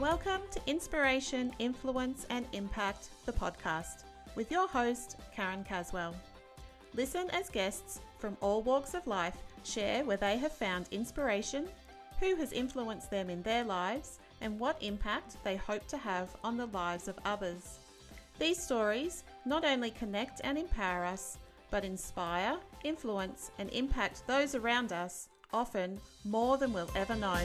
Welcome to Inspiration, Influence and Impact, the podcast, with your host, Karen Caswell. Listen as guests from all walks of life share where they have found inspiration, who has influenced them in their lives, and what impact they hope to have on the lives of others. These stories not only connect and empower us, but inspire, influence, and impact those around us, often more than we'll ever know.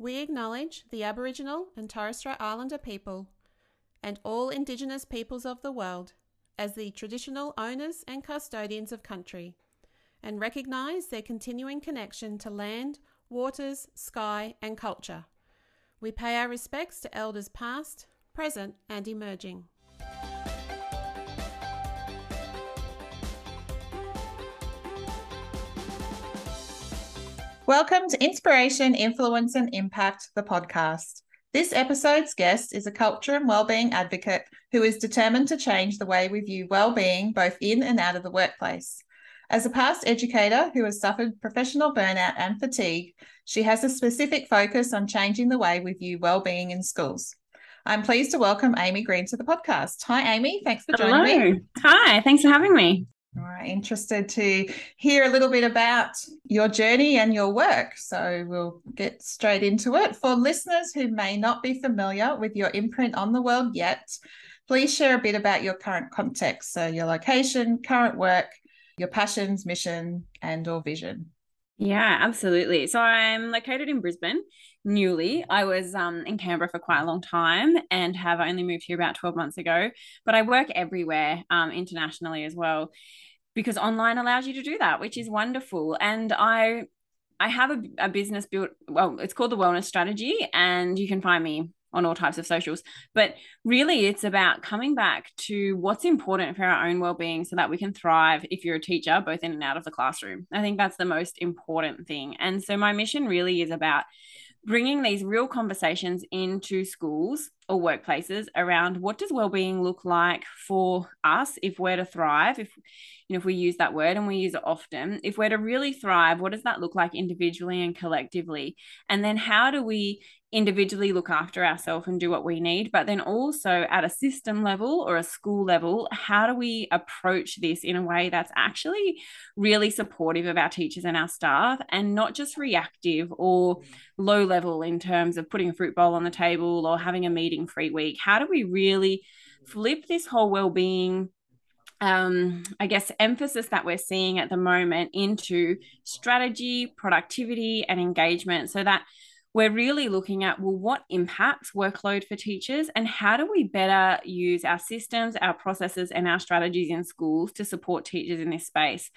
We acknowledge the Aboriginal and Torres Strait Islander people and all Indigenous peoples of the world as the traditional owners and custodians of country and recognise their continuing connection to land, waters, sky, and culture. We pay our respects to elders past, present, and emerging. Welcome to Inspiration, Influence, and Impact, the podcast. This episode's guest is a culture and wellbeing advocate who is determined to change the way we view well-being both in and out of the workplace. As a past educator who has suffered professional burnout and fatigue, she has a specific focus on changing the way we view well-being in schools. I'm pleased to welcome Amy Green to the podcast. Hi, Amy. Thanks for joining Hello. me. Hi. Thanks for having me. All right, interested to hear a little bit about your journey and your work. So we'll get straight into it. For listeners who may not be familiar with your imprint on the world yet, please share a bit about your current context. So your location, current work, your passions, mission, and or vision. Yeah, absolutely. So I'm located in Brisbane newly. I was um, in Canberra for quite a long time and have only moved here about 12 months ago. But I work everywhere um, internationally as well because online allows you to do that, which is wonderful. And I I have a, a business built, well, it's called the Wellness Strategy, and you can find me on all types of socials. But really, it's about coming back to what's important for our own well-being so that we can thrive if you're a teacher, both in and out of the classroom. I think that's the most important thing. And so my mission really is about bringing these real conversations into schools or workplaces around what does well-being look like for us if we're to thrive if you know if we use that word and we use it often if we're to really thrive what does that look like individually and collectively? And then how do we individually look after ourselves and do what we need but then also at a system level or a school level how do we approach this in a way that's actually really supportive of our teachers and our staff and not just reactive or low level in terms of putting a fruit bowl on the table or having a meeting free week? How do we really flip this whole well-being um, I guess, emphasis that we're seeing at the moment into strategy, productivity, and engagement so that we're really looking at well what impacts workload for teachers and how do we better use our systems our processes and our strategies in schools to support teachers in this space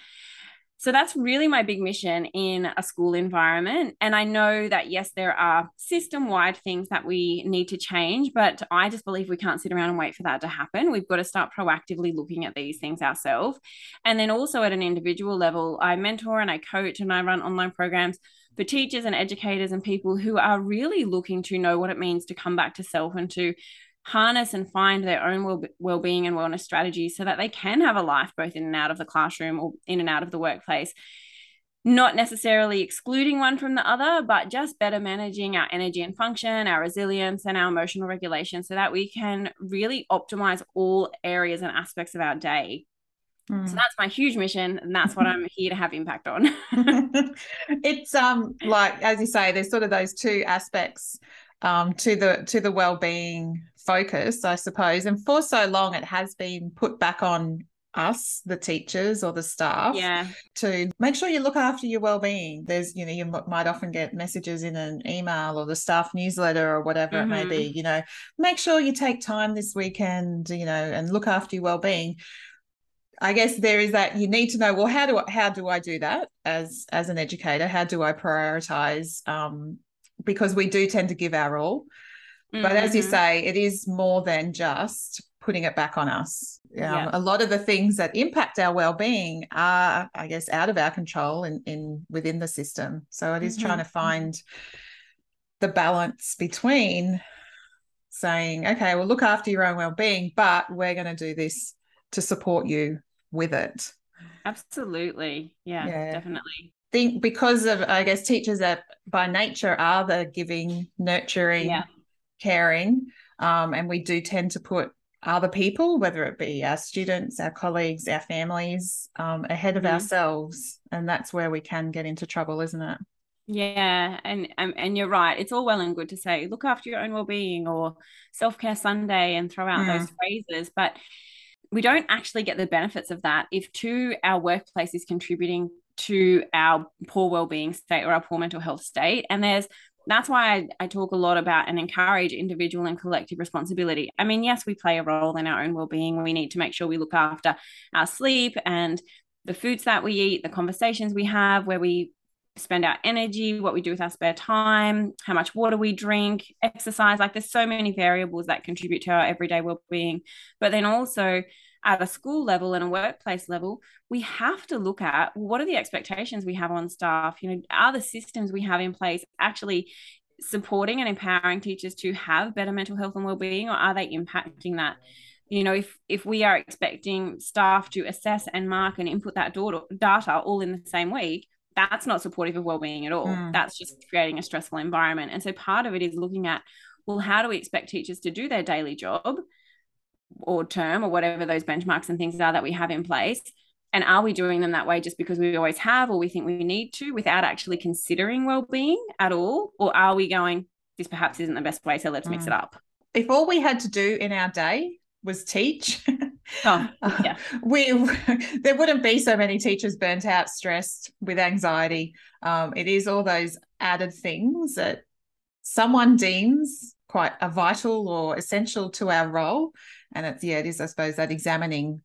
so that's really my big mission in a school environment. And I know that, yes, there are system wide things that we need to change, but I just believe we can't sit around and wait for that to happen. We've got to start proactively looking at these things ourselves. And then also at an individual level, I mentor and I coach and I run online programs for teachers and educators and people who are really looking to know what it means to come back to self and to harness and find their own well- being and wellness strategies so that they can have a life both in and out of the classroom or in and out of the workplace. Not necessarily excluding one from the other but just better managing our energy and function our resilience and our emotional regulation so that we can really optimize all areas and aspects of our day Mm. So that's my huge mission, and that's what I'm here to have impact on. it's um like as you say, there's sort of those two aspects um to the to the well-being focus, I suppose. And for so long, it has been put back on us the teachers or the staff yeah to make sure you look after your well-being there's you know you m- might often get messages in an email or the staff newsletter or whatever mm-hmm. it may be mm-hmm. you know make sure you take time this weekend you know and look after your well-being I guess there is that you need to know well how do I, how do I do that as as an educator how do I prioritize um, because we do tend to give our all Mm-hmm. But as you mm-hmm. say, it is more than just putting it back on us. Um, yeah. A lot of the things that impact our well-being are, I guess, out of our control in, in within the system. So it is mm-hmm. trying to find the balance between saying, okay, well, look after your own well-being, but we're going to do this to support you with it. Absolutely. Yeah, yeah, definitely. think because of I guess teachers that by nature are the giving, nurturing, yeah. caring, um, and we do tend to put other people, whether it be our students, our colleagues, our families, um, ahead of mm. ourselves, and that's where we can get into trouble, isn't it? Yeah, and, and and you're right. It's all well and good to say look after your own well-being or self-care Sunday and throw out mm. those phrases, but we don't actually get the benefits of that if to our workplace is contributing to our poor well-being state or our poor mental health state and there's that's why I, I, talk a lot about and encourage individual and collective responsibility. I mean, yes, we play a role in our own well-being. We need to make sure we look after our sleep and the foods that we eat, the conversations we have, where we spend our energy, what we do with our spare time, how much water we drink, exercise. Like there's so many variables that contribute to our everyday well-being. But then also at a school level and a workplace level, we have to look at what are the expectations we have on staff? You know, are the systems we have in place actually supporting and empowering teachers to have better mental health and well-being, or are they impacting that? You know, if if we are expecting staff to assess and mark and input that data all in the same week, that's not supportive of well-being at all. Mm. That's just creating a stressful environment. And so part of it is looking at, well, how do we expect teachers to do their daily job? or term or whatever those benchmarks and things are that we have in place and are we doing them that way just because we always have or we think we need to without actually considering well-being at all or are we going this perhaps isn't the best way so let's mix it mm. up if all we had to do in our day was teach oh, yeah. we there wouldn't be so many teachers burnt out stressed with anxiety. Um, it is all those added things that someone deems quite a vital or essential to our role. And it's yeah it is i suppose that examining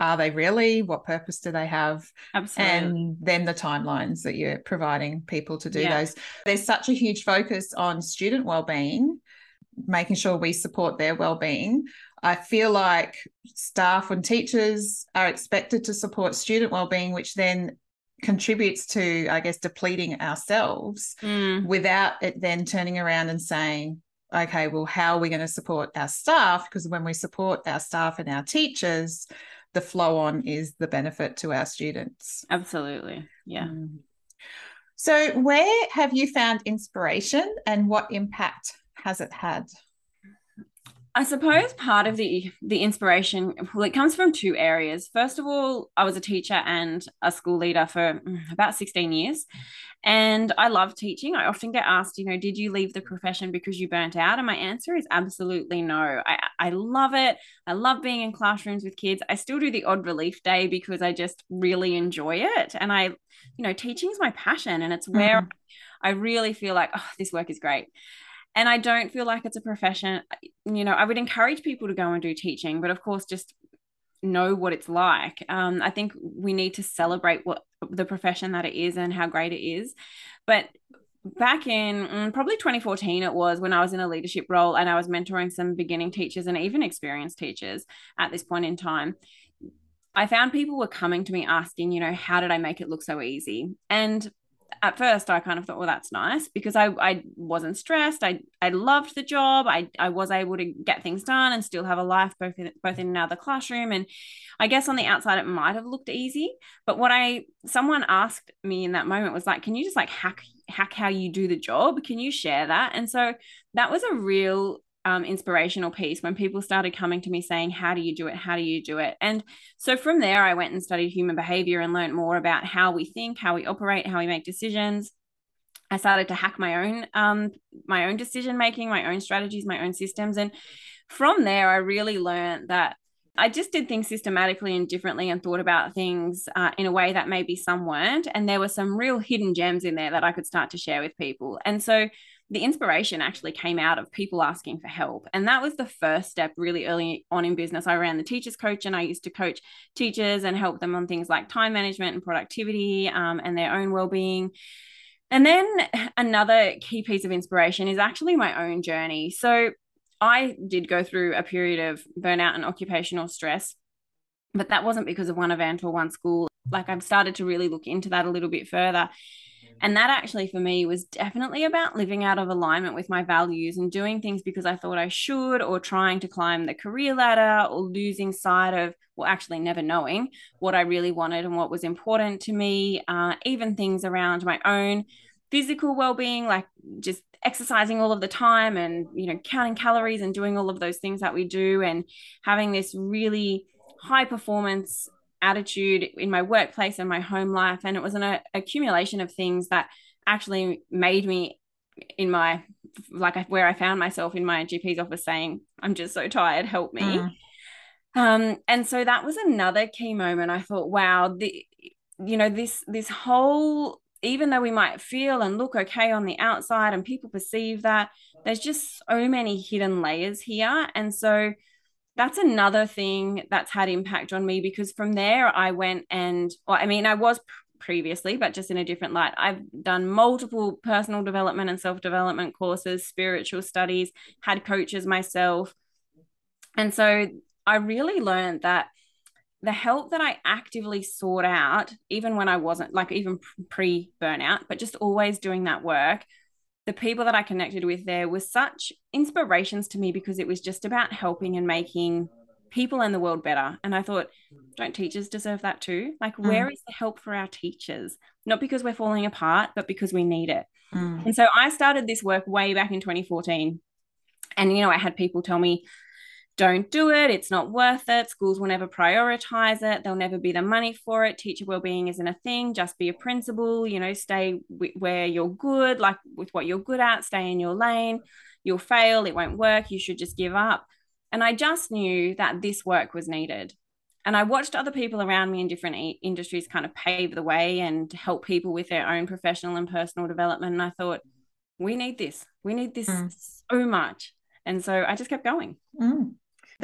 are they really? What purpose do they have? Absolutely. and then the timelines that you're providing people to do yeah. those. There's such a huge focus on student well-being making sure we support their well-being i feel like staff and teachers are expected to support student well-being which then contributes to i guess depleting ourselves mm. without it then turning around and saying okay, well, how are we going to support our staff? Because when we support our staff and our teachers, the flow on is the benefit to our students. Absolutely. Yeah. Mm. So, where have you found inspiration and what impact has it had? I suppose part of the the inspiration well, it comes from two areas. First of all, I was a teacher and a school leader for mm, about 16 years. And I love teaching. I often get asked, you know, did you leave the profession because you burnt out? And my answer is absolutely no. I, I love it. I love being in classrooms with kids. I still do the odd relief day because I just really enjoy it. And I, you know, teaching is my passion and it's where mm-hmm. I really feel like, oh, this work is great and I don't feel like it's a profession. You know, I would encourage people to go and do teaching, but of course, just know what it's like. Um, I think we need to celebrate what the profession that it is and how great it is. But back in mm, probably 2014 it was when i was in a leadership role and i was mentoring some beginning teachers and even experienced teachers at this point in time i found people were coming to me asking you know how did i make it look so easy and at first I kind of thought, well, that's nice because I, I wasn't stressed. I, I loved the job. I, I was able to get things done and still have a life both in, both in another classroom. And I guess on the outside it might have looked easy. But what I someone asked me in that moment was like, can you just like hack hack how you do the job? Can you share that? And so that was a real um, inspirational piece when people started coming to me saying, How do you do it? How do you do it? And so from there, I went and studied human behavior and learned more about how we think, how we operate, how we make decisions. I started to hack my own um, my own decision making, my own strategies, my own systems. And from there, I really learned that I just did things systematically and differently and thought about things uh, in a way that maybe some weren't. And there were some real hidden gems in there that I could start to share with people. And so the inspiration actually came out of people asking for help. And that was the first step really early on in business. I ran the teachers coach and I used to coach teachers and help them on things like time management and productivity um, and their own well-being. And then another key piece of inspiration is actually my own journey. So I did go through a period of burnout and occupational stress, but that wasn't because of one event or one school. Like I've started to really look into that a little bit further And that actually for me was definitely about living out of alignment with my values and doing things because I thought I should, or trying to climb the career ladder, or losing sight of, well, actually never knowing what I really wanted and what was important to me, uh, even things around my own physical well-being like just exercising all of the time and you know counting calories and doing all of those things that we do and having this really high performance attitude in my workplace and my home life and it was an a, accumulation of things that actually made me in my like where I found myself in my GP's office saying I'm just so tired help me mm. um and so that was another key moment I thought wow the you know this this whole even though we might feel and look okay on the outside and people perceive that, there's just so many hidden layers here. And so that's another thing that's had impact on me because from there I went and, well, I mean, I was previously, but just in a different light. I've done multiple personal development and self development courses, spiritual studies, had coaches myself. And so I really learned that the help that I actively sought out, even when I wasn't like even pre burnout, but just always doing that work, the people that I connected with there were such inspirations to me because it was just about helping and making people and the world better. And I thought, don't teachers deserve that too? Like, mm. where is the help for our teachers? Not because we're falling apart, but because we need it. Mm. And so I started this work way back in 2014. And, you know, I had people tell me, don't do it. It's not worth it. Schools will never prioritize it. There'll never be the money for it. Teacher well-being isn't a thing. Just be a principal, you know, stay w- where you're good, like with what you're good at, stay in your lane. You'll fail. It won't work. You should just give up. And I just knew that this work was needed. And I watched other people around me in different e- industries kind of pave the way and help people with their own professional and personal development. And I thought, we need this. We need this mm. so much. And so I just kept going. Mm.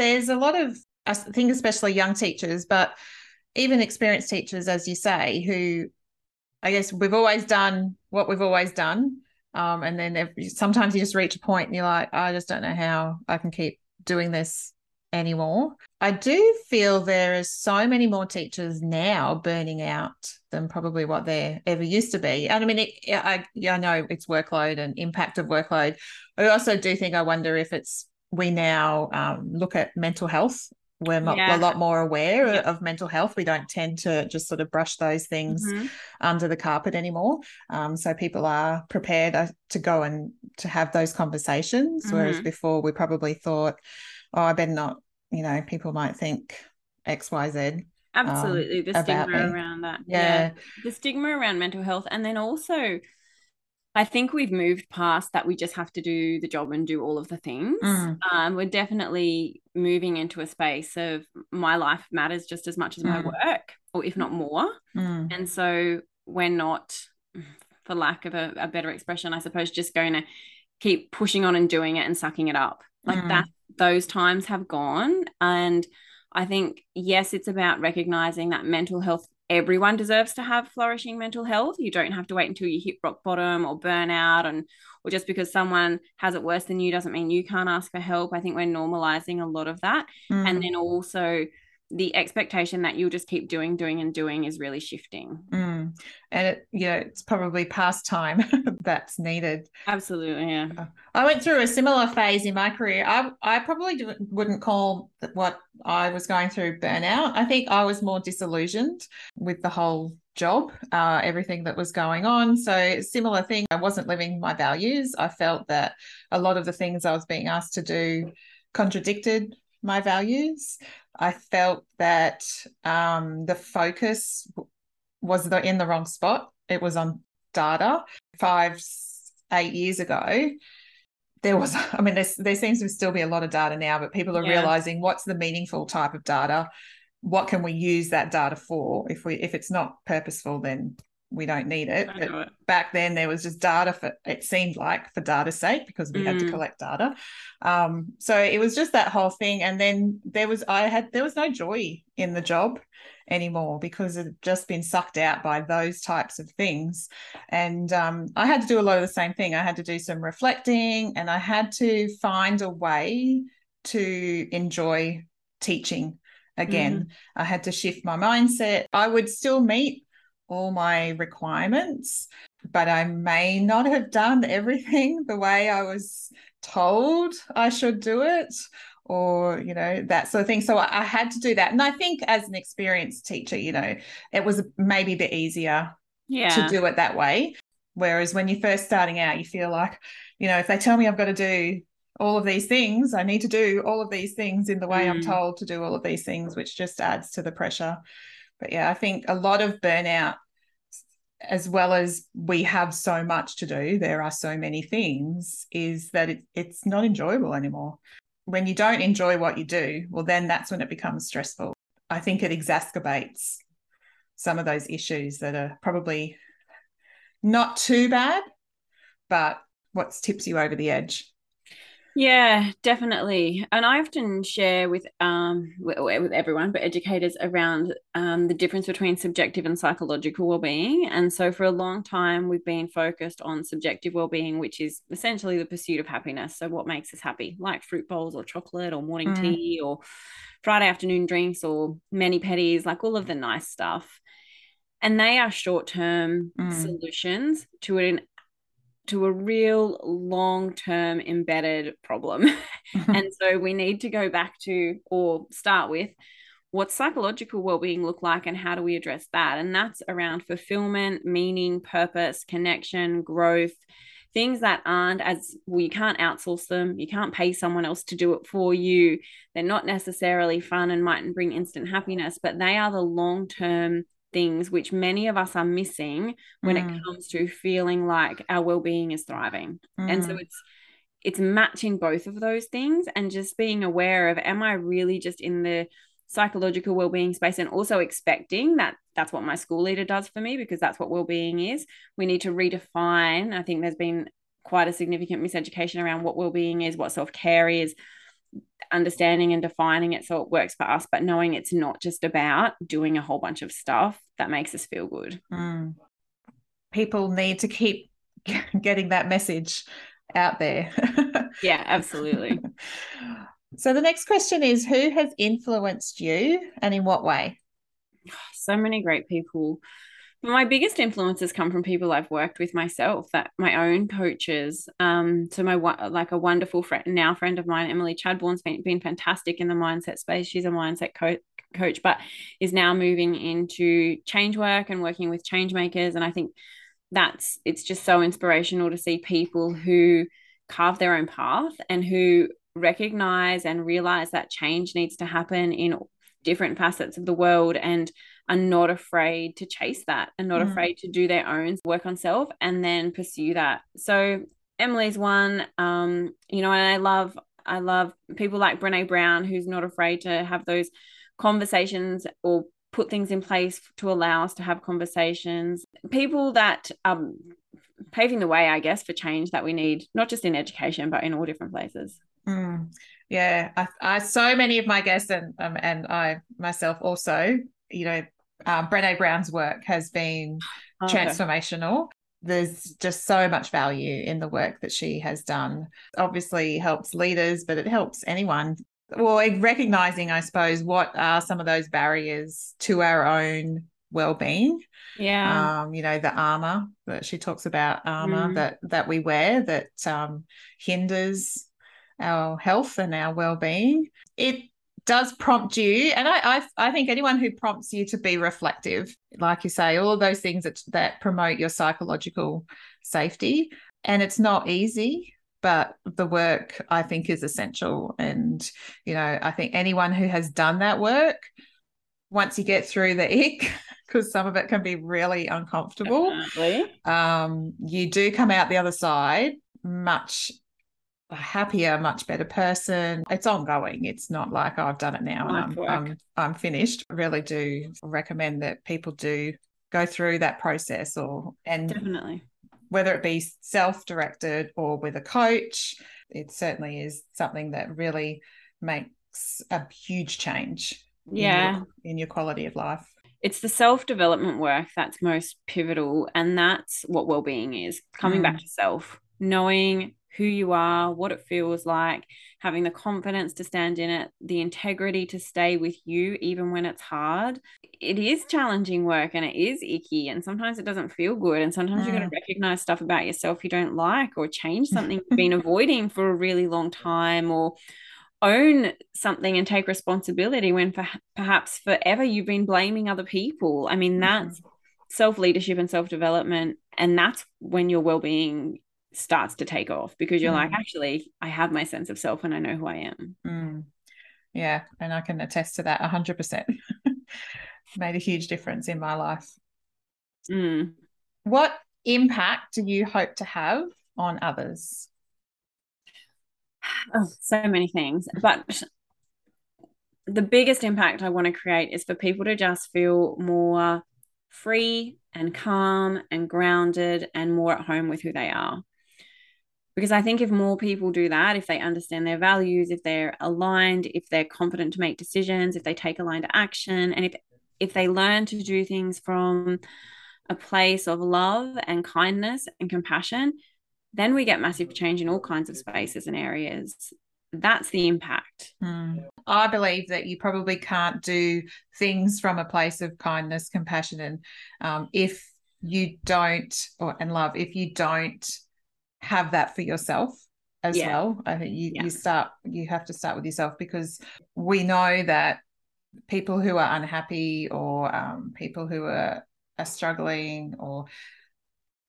There's a lot of, I think, especially young teachers, but even experienced teachers, as you say, who I guess we've always done what we've always done. Um, and then sometimes you just reach a point and you're like, I just don't know how I can keep doing this anymore. I do feel there is so many more teachers now burning out than probably what there ever used to be. And I mean, it, I, yeah, I know it's workload and impact of workload. I also do think I wonder if it's we now um, look at mental health. We're yeah. a lot more aware yep. of mental health. We don't tend to just sort of brush those things mm-hmm. under the carpet anymore. Um, so people are prepared uh, to go and to have those conversations. Mm-hmm. Whereas before we probably thought, oh, I better not, you know, people might think X, Y, Z. Um, Absolutely. Um, the stigma around that. Yeah. yeah. The stigma around mental health. And then also, I think we've moved past that we just have to do the job and do all of the things. Mm. Um, we're definitely moving into a space of my life matters just as much as mm. my work, or if not more. Mm. And so we're not, for lack of a, a, better expression, I suppose, just going to keep pushing on and doing it and sucking it up. Like mm. that, those times have gone. And I think, yes, it's about recognizing that mental health everyone deserves to have flourishing mental health. You don't have to wait until you hit rock bottom or burnout and or just because someone has it worse than you doesn't mean you can't ask for help. I think we're normalizing a lot of that. Mm. And then also the expectation that you'll just keep doing, doing, and doing is really shifting. Mm. And it, yeah, it's probably past time that's needed. Absolutely, yeah. Uh, I went through a similar phase in my career. I I probably wouldn't call what I was going through burnout. I think I was more disillusioned with the whole job, uh, everything that was going on. So similar thing. I wasn't living my values. I felt that a lot of the things I was being asked to do contradicted my values. I felt that um, the focus was the, in the wrong spot. It was on data. Five, eight years ago, there was, I mean, there seems to still be a lot of data now, but people are yeah. realizing what's the meaningful type of data. What can we use that data for? If we if it's not purposeful, then we don't need it. But it. back then there was just data for it seemed like for data's sake because we mm. had to mm. collect data. Um, so it was just that whole thing. And then there was I had there was no joy in the job anymore because it had just been sucked out by those types of things. And um, I had to do a lot of the same thing. I had to do some reflecting and I had to find a way to enjoy teaching again. Mm. I had to shift my mindset. I would still meet all my requirements. but I may not have done everything the way I was told I should do it or you know that sort of thing so I, I, had to do that and i think as an experienced teacher you know it was maybe a bit easier yeah. to do it that way whereas when you're first starting out you feel like you know if they tell me i've got to do all of these things i need to do all of these things in the way mm. i'm told to do all of these things which just adds to the pressure but yeah i think a lot of burnout as well as we have so much to do there are so many things is that it, it's not enjoyable anymore when you don't enjoy what you do, well, then that's when it becomes stressful. I think it exacerbates some of those issues that are probably not too bad, but what tips you over the edge. Yeah, definitely. And I often share with um with, with everyone, but educators around um, the difference between subjective and psychological well-being. And so for a long time we've been focused on subjective well-being, which is essentially the pursuit of happiness. So what makes us happy, like fruit bowls or chocolate or morning mm. tea or Friday afternoon drinks or mani pedis, like all of the nice stuff. And they are short-term mm. solutions to an to a real long term embedded problem. And so we need to go back to or start with what psychological well-being look like and how do we address that and that's around fulfillment meaning purpose connection growth things that aren't as well you can't outsource them you can't pay someone else to do it for you they're not necessarily fun and mightn't bring instant happiness but they are the long-term things which many of us are missing when mm. it comes to feeling like our well-being is thriving mm. and so mm. it's it's matching both of those things and just being aware of am i really just in the psychological well-being space and also expecting that that's what my school leader does for me because that's what well-being is we need to redefine i think there's been quite a significant miseducation around what well-being is what self-care is understanding and defining it so it works for us, but knowing it's not just about doing a whole bunch of stuff that makes us feel good. Mm. People need to keep getting that message out there. yeah, absolutely. so the next question is who has influenced you and in what way? So many great people my biggest influences come from people I've worked with myself, that my own coaches. Um, so my like a wonderful friend, now friend of mine, Emily Chadbourne's been, been fantastic in the mindset space. She's a mindset coach coach, but is now moving into change work and working with change makers. And I think that's it's just so inspirational to see people who carve their own path and who recognize and realize that change needs to happen in different facets of the world and are not afraid to chase that and not mm. afraid to do their own work on self and then pursue that. So Emily's one, um, you know, and I love I love people like Brene Brown who's not afraid to have those conversations or put things in place to allow us to have conversations. People that um paving the way, I guess, for change that we need, not just in education, but in all different places. Mm. Yeah, I, I, so many of my guests and um, and I myself also, you know, um, Brene Brown's work has been okay. transformational. There's just so much value in the work that she has done. Obviously, helps leaders, but it helps anyone. Well, recognizing, I suppose, what are some of those barriers to our own well-being yeah um you know the armor that she talks about armor mm. that that we wear that um hinders our health and our well-being it does prompt you and I, I i think anyone who prompts you to be reflective like you say all of those things that that promote your psychological safety and it's not easy but the work i think is essential. And you know i think anyone who has done that work once you get through the ick because some of it can be really uncomfortable um you do come out the other side much a happier, much better person. It's ongoing. It's not like oh, I've done it now and I'm, I'm, I'm finished. I really do recommend that people do go through that process or and definitely whether it be self-directed or with a coach, it certainly is something that really makes a huge change. Yeah. In your, in your quality of life it's the self development work that's most pivotal and that's what well-being is coming mm. back to self knowing who you are, what it feels like, having the confidence to stand in it, the integrity to stay with you even when it's hard. It is challenging work and it is icky and sometimes it doesn't feel good and sometimes mm. you've got to recognize stuff about yourself you don't like or change something you've been avoiding for a really long time or own something and take responsibility when for, perhaps forever you've been blaming other people. I mean, that's mm-hmm. self leadership and self development. And that's when your well being starts to take off because you're mm. like, actually, I have my sense of self and I know who I am. Mm. Yeah. And I can attest to that 100%. Made a huge difference in my life. Mm. What impact do you hope to have on others? oh, so many things. But the biggest impact I want to create is for people to just feel more free and calm and grounded and more at home with who they are. Because I think if more people do that, if they understand their values, if they're aligned, if they're confident to make decisions, if they take aligned action, and if if they learn to do things from a place of love and kindness and compassion, then we get massive change in all kinds of spaces and areas. That's the impact. Mm. I believe that you probably can't do things from a place of kindness, compassion, and um, if you don't, or and love, if you don't have that for yourself as yeah. well, I think you, yeah. you start, you have to start with yourself because we know that people who are unhappy or um, people who are, are struggling or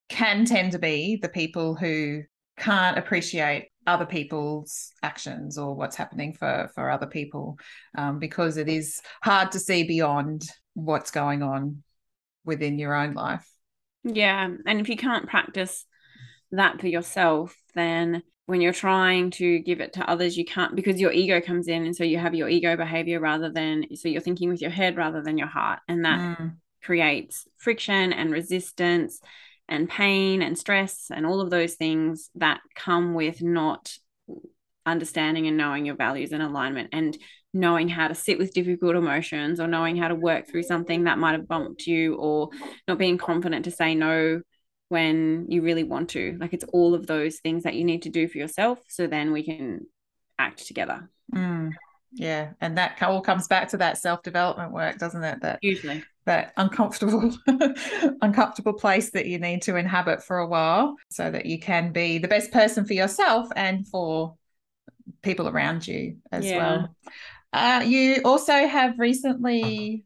can tend to be the people who can't appreciate other people's actions or what's happening for for other people um, because it is hard to see beyond what's going on within your own life yeah and if you can't practice that for yourself then when you're trying to give it to others you can't because your ego comes in and so you have your ego behavior rather than so you're thinking with your head rather than your heart and that mm. creates friction and resistance and pain and stress and all of those things that come with not understanding and knowing your values and alignment and knowing how to sit with difficult emotions or knowing how to work through something that might have bumped you or not being confident to say no when you really want to. Like it's all of those things that you need to do for yourself so then we can act together. Mm, yeah and that all comes back to that self-development work doesn't it? That usually. that uncomfortable uncomfortable place that you need to inhabit for a while so that you can be the best person for yourself and for people around you as yeah. well. Uh, you also have recently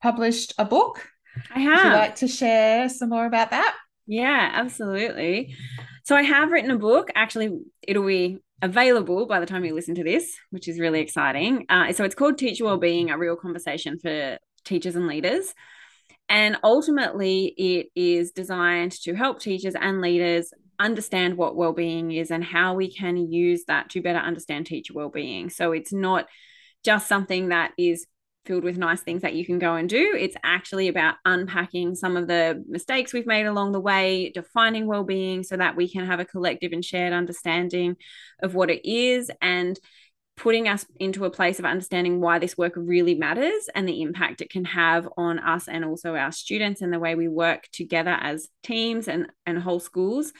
published a book. I have. Would you like to share some more about that yeah absolutely so i have written a book actually it'll be available by the time you listen to this, which is really exciting. Uh, so it's called Teacher Wellbeing, a real conversation for teachers and leaders. And ultimately, it is designed to help teachers and leaders understand what well-being is and how we can use that to better understand teacher well-being. So it's not just something that is filled with nice things that you can go and do. It's actually about unpacking some of the mistakes we've made along the way, defining well-being so that we can have a collective and shared understanding of what it is and putting us into a place of understanding why this work really matters and the impact it can have on us and also our students and the way we work together as teams and, and whole schools.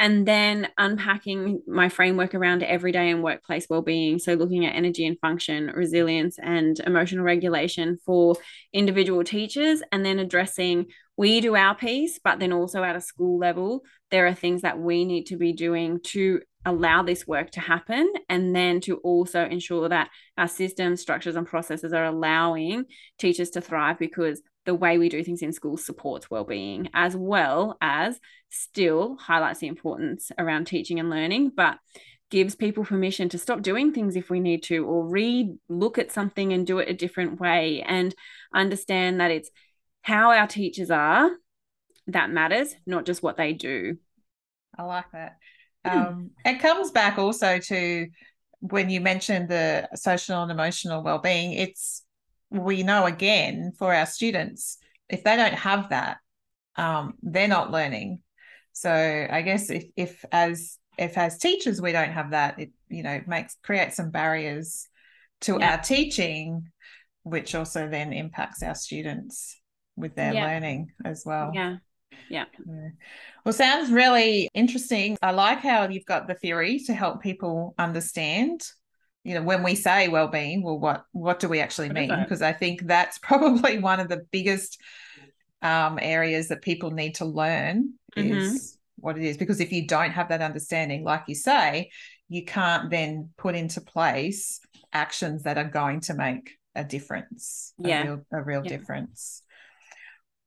And then unpacking my framework around everyday and workplace well-being. So looking at energy and function, resilience, and emotional regulation for individual teachers, and then addressing we do our piece, but then also at a school level, there are things that we need to be doing to allow this work to happen and then to also ensure that our systems structures and processes are allowing teachers to thrive because the way we do things in school supports well-being as well as still highlights the importance around teaching and learning but gives people permission to stop doing things if we need to or re look at something and do it a different way and understand that it's how our teachers are that matters not just what they do i like that Hmm. Um, it comes back also to when you mentioned the social and emotional well-being. It's we know again for our students if they don't have that, um, they're not learning. So I guess if if as if as teachers we don't have that, it you know makes create some barriers to yeah. our teaching, which also then impacts our students with their yeah. learning as well. Yeah. Yeah. yeah. Well, sounds really interesting. I like how you've got the theory to help people understand. You know, when we say well-being, well, what what do we actually mean? Because I think that's probably one of the biggest um, areas that people need to learn mm-hmm. is what it is. Because if you don't have that understanding, like you say, you can't then put into place actions that are going to make a difference. Yeah, a real, a real yeah. difference.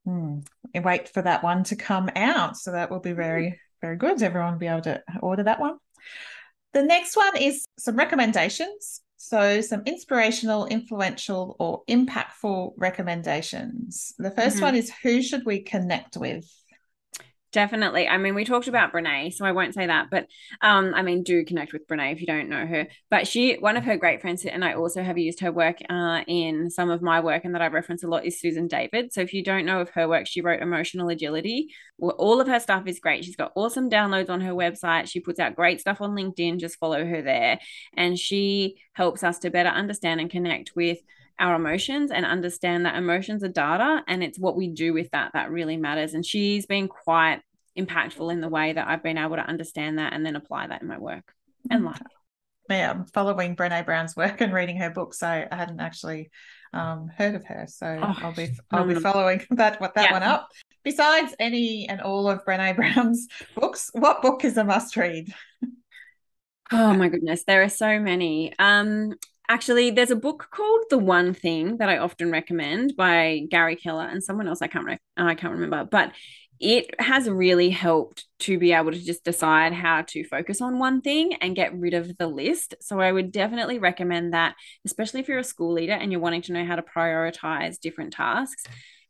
Hmm. And wait for that one to come out. So that will be very, very good. Everyone will be able to order that one. The next one is some recommendations. So, some inspirational, influential, or impactful recommendations. The 1st mm-hmm. one is who should we connect with? Definitely. I mean, we talked about Brene, so I won't say that, but um, I mean, do connect with Brene if you don't know her. But she, one of her great friends, and I also have used her work uh, in some of my work, and that I reference a lot is Susan David. So if you don't know of her work, she wrote Emotional Agility. Well, all of her stuff is great. She's got awesome downloads on her website. She puts out great stuff on LinkedIn. Just follow her there, and she helps us to better understand and connect with our emotions and understand that emotions are data and it's what we do with that that really matters. And she's been quite impactful in the way that I've been able to understand that and then apply that in my work and life. Yeah, I'm following Brene Brown's work and reading her books. So I hadn't actually um, heard of her. So oh, I'll be I'll be following that what that yeah. one up. Besides any and all of Brene Brown's books, what book is a must read? Oh my goodness, there are so many. Um, actually there's a book called the one thing that i often recommend by gary keller and someone else i can't re- i can't remember but it has really helped to be able to just decide how to focus on one thing and get rid of the list. So I would definitely recommend that, especially if you're a school leader and you're wanting to know how to prioritize different tasks.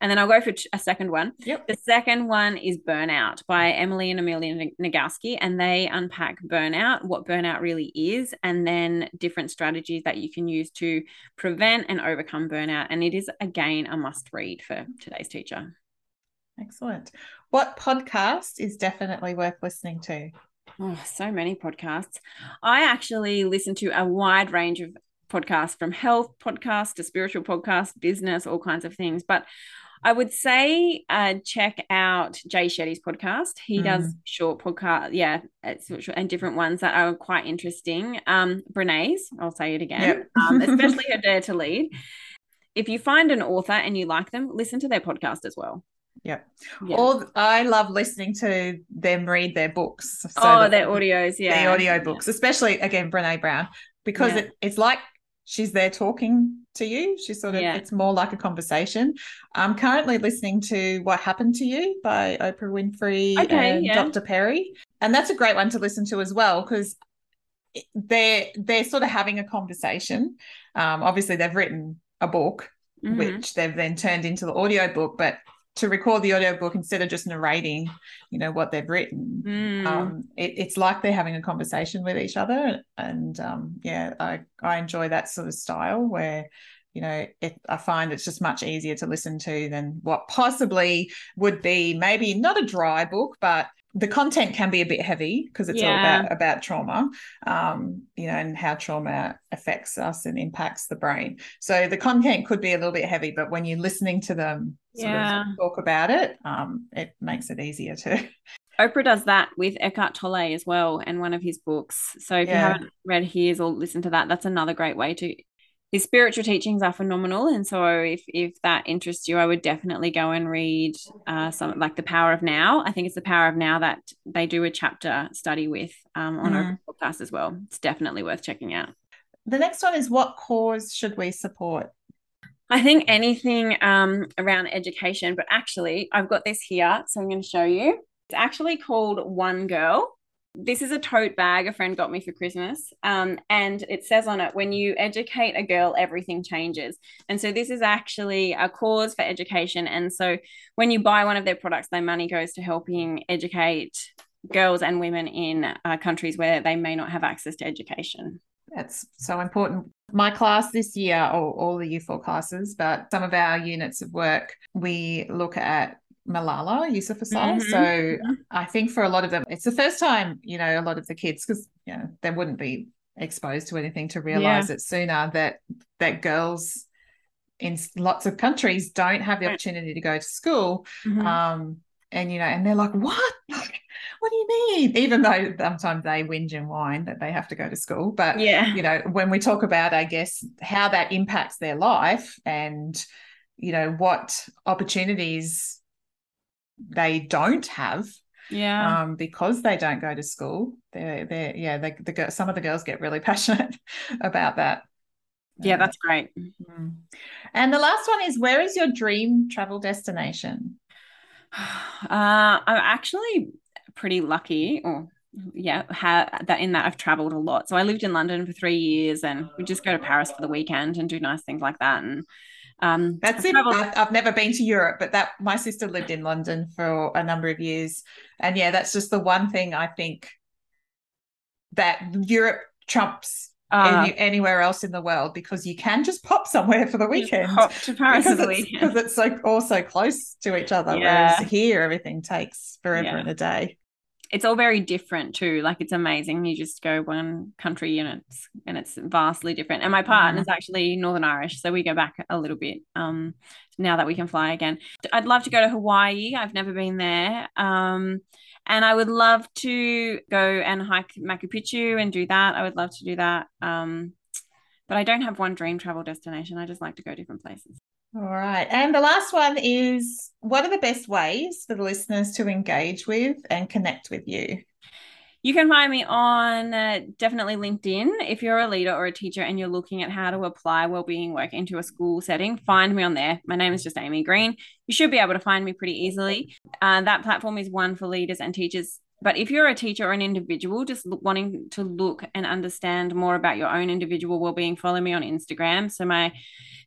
And then I'll go for a second one. Yep. The second one is Burnout by Emily and Amelia Nagoski. And they unpack burnout, what burnout really is, and then different strategies that you can use to prevent and overcome burnout. And it is, again, a must read for today's teacher. Excellent. What podcast is definitely worth listening to? Oh, so many podcasts. I actually listen to a wide range of podcasts from health podcasts to spiritual podcasts, business, all kinds of things. But I would say uh, check out Jay Shetty's podcast. He mm. does short podcast, yeah, and different ones that are quite interesting. Um, Brene's, I'll say it again, yep. um, especially her Dare to Lead. If you find an author and you like them, listen to their podcast as well. Yep. Yeah. All I love listening to them read their books. So oh, the, their audios, yeah. The audio books, especially again Brene Brown, because yeah. it, it's like she's there talking to you. She's sort of yeah. it's more like a conversation. I'm currently listening to What Happened to You by Oprah Winfrey okay, and yeah. Dr. Perry. And that's a great one to listen to as well because they're they're sort of having a conversation. Um, obviously they've written a book mm-hmm. which they've then turned into the audio book, but to record the audiobook instead of just narrating, you know, what they've written. Mm. Um, it, it's like they're having a conversation with each other. And um, yeah, I, I enjoy that sort of style where, you know, it, I find it's just much easier to listen to than what possibly would be maybe not a dry book, but the content can be a bit heavy because it's yeah. all about about trauma um you know and how trauma affects us and impacts the brain so the content could be a little bit heavy but when you're listening to them yeah. talk about it um it makes it easier to Oprah does that with Eckhart Tolle as well and one of his books. So if yeah. you haven't read his or listened to that, that's another great way to his spiritual teachings are phenomenal and so if if that interests you i would definitely go and read uh, some like the power of now. I think it's the power of now that they do a chapter study with um, on mm. our podcast as well. It's definitely worth checking out. The next one is what cause should we support? I think anything um, around education but actually i've got this here so i'm going to show you. It's actually called one girl this is a tote bag a friend got me for Christmas. Um, and it says on it, when you educate a girl, everything changes. And so this is actually a cause for education. And so when you buy one of their products, their money goes to helping educate girls and women in uh, countries where they may not have access to education. That's so important. My class this year, or all the U4 classes, but some of our units of work, we look at Malala Yousafzai. Mm-hmm. So. I think for a lot of them, it's the first time, you know, a lot of the kids, because you know, they wouldn't be exposed to anything to realize yeah. it sooner that that girls in lots of countries don't have the opportunity to go to school. Mm-hmm. Um, and you know, and they're like, what? what do you mean? Even though sometimes they whinge and whine that they have to go to school. But yeah, you know, when we talk about, I guess, how that impacts their life and you know what opportunities they don't have yeah. um, because they don't go to school they're they're yeah they, the some of the girls get really passionate about that. Yeah that's great. mm-hmm. and the last one is where is your dream travel destination? Uh, i'm actually pretty lucky or yeah have that in that i've traveled a lot. So i lived in london for three years and we just go to paris for the weekend and do nice things like that and um, That's it. I've, I've, never been to Europe, but that my sister lived in London for a number of years, and yeah, that's just the one thing I think that Europe trumps uh, any, anywhere else in the world because you can just pop somewhere for the weekend. Pop to Paris because for the it's, weekend because it's so all so close to each other. Yeah. Whereas here, everything takes forever yeah. and a day it's all very different too. Like it's amazing. You just go one country and it's and it's vastly different. And my partner's mm. actually Northern Irish, so we go back a little bit. Um, now that we can fly again, I'd love to go to Hawaii. I've never been there. Um, and I would love to go and hike Machu Picchu and do that. I would love to do that. Um, but I don't have one dream travel destination. I just like to go different places. All right. And the last one is what are the best ways for the listeners to engage with and connect with you? You can find me on uh, definitely LinkedIn. If you're a leader or a teacher and you're looking at how to apply wellbeing work into a school setting, find me on there. My name is just Amy Green. You should be able to find me pretty easily. Uh, that platform is one for leaders and teachers. But if you're a teacher or an individual just look, wanting to look and understand more about your own individual wellbeing, follow me on Instagram. So my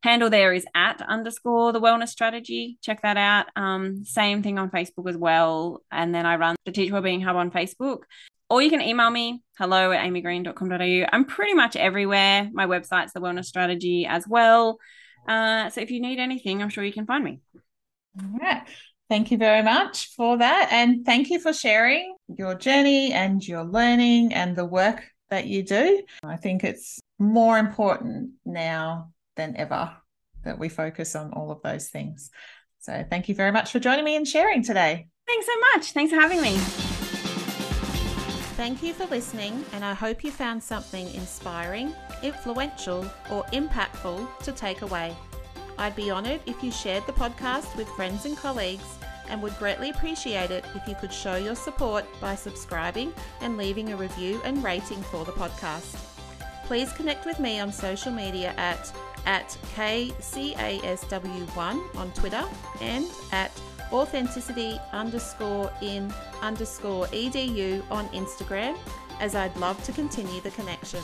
handle there is at underscore the wellness strategy. Check that out. Um, same thing on Facebook as well. And then I run the Teacher Wellbeing Hub on Facebook. Or you can email me, hello at amygreen.com.au. I'm pretty much everywhere. My website's the wellness strategy as well. Uh, so if you need anything, I'm sure you can find me. All right. Thank you very much for that. And thank you for sharing your journey and your learning and the work that you do. I think it's more important now than ever that we focus on all of those things. So thank you very much for joining me and sharing today. Thanks so much. Thanks for having me. Thank you for listening, and I hope you found something inspiring, influential, or impactful to take away. I'd be honoured if you shared the podcast with friends and colleagues and would greatly appreciate it if you could show your support by subscribing and leaving a review and rating for the podcast. Please connect with me on social media at at KCASW1 on Twitter and at authenticity underscore in underscore edu on Instagram, as I'd love to continue the connection.